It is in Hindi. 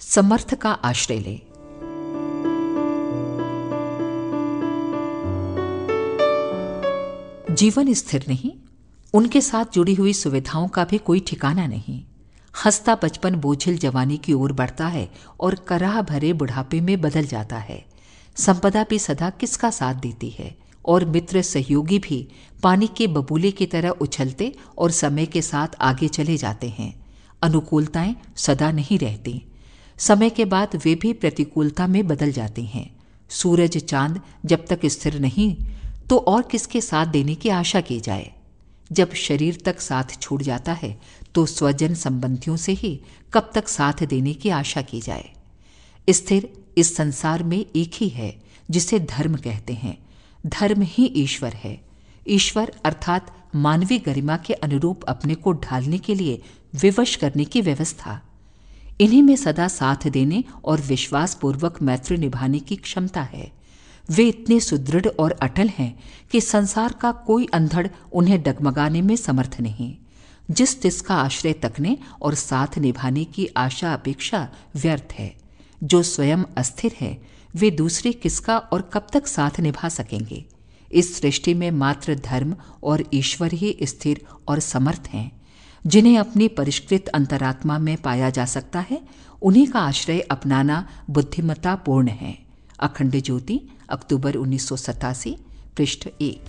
समर्थ का आश्रय ले। जीवन स्थिर नहीं, उनके साथ जुड़ी हुई सुविधाओं का भी कोई ठिकाना नहीं। हंसता बचपन बोझिल जवानी की ओर बढ़ता है और कराह भरे बुढ़ापे में बदल जाता है। संपदा भी सदा किसका साथ देती है? और मित्र सहयोगी भी पानी के बबूले की तरह उछलते और समय के साथ आगे चले जाते हैं। अनुकूलताएँ सदा नहीं रहती। समय के बाद वे भी प्रतिकूलता में बदल जाती हैं। सूरज चाँद जब तक स्थिर नहीं तो और किसके साथ देने की आशा की जाए? जब शरीर तक साथ छूट जाता है तो स्वजन संबंधियों से ही कब तक साथ देने की आशा की जाए? स्थिर इस संसार में एक ही है, जिसे धर्म कहते हैं। धर्म ही ईश्वर है। ईश्वर अर्थात मानवीय गरिमा के अनुरूप अपने को ढालने के लिए विवश करने की व्यवस्था। इन्हीं में सदा साथ देने और विश्वास पूर्वक मैत्री निभाने की क्षमता है। वे इतने सुदृढ़ और अटल हैं कि संसार का कोई अंधड़ उन्हें डगमगाने में समर्थ नहीं। जिस तिस का आश्रय तकने और साथ निभाने की आशा अपेक्षा व्यर्थ है। जो स्वयं अस्थिर है, वे दूसरे किसका और कब तक साथ निभा सकेंगे? इस सृष्टि में मात्र धर्म और ईश्वर ही स्थिर और समर्थ हैं। जिन्हें अपनी परिष्कृत अंतरात्मा में पाया जा सकता है, उन्हीं का आश्रय अपनाना बुद्धिमत्ता पूर्ण है। अखंड ज्योति, अक्टूबर उन्नीस सौ सतासी, पृष्ठ एक।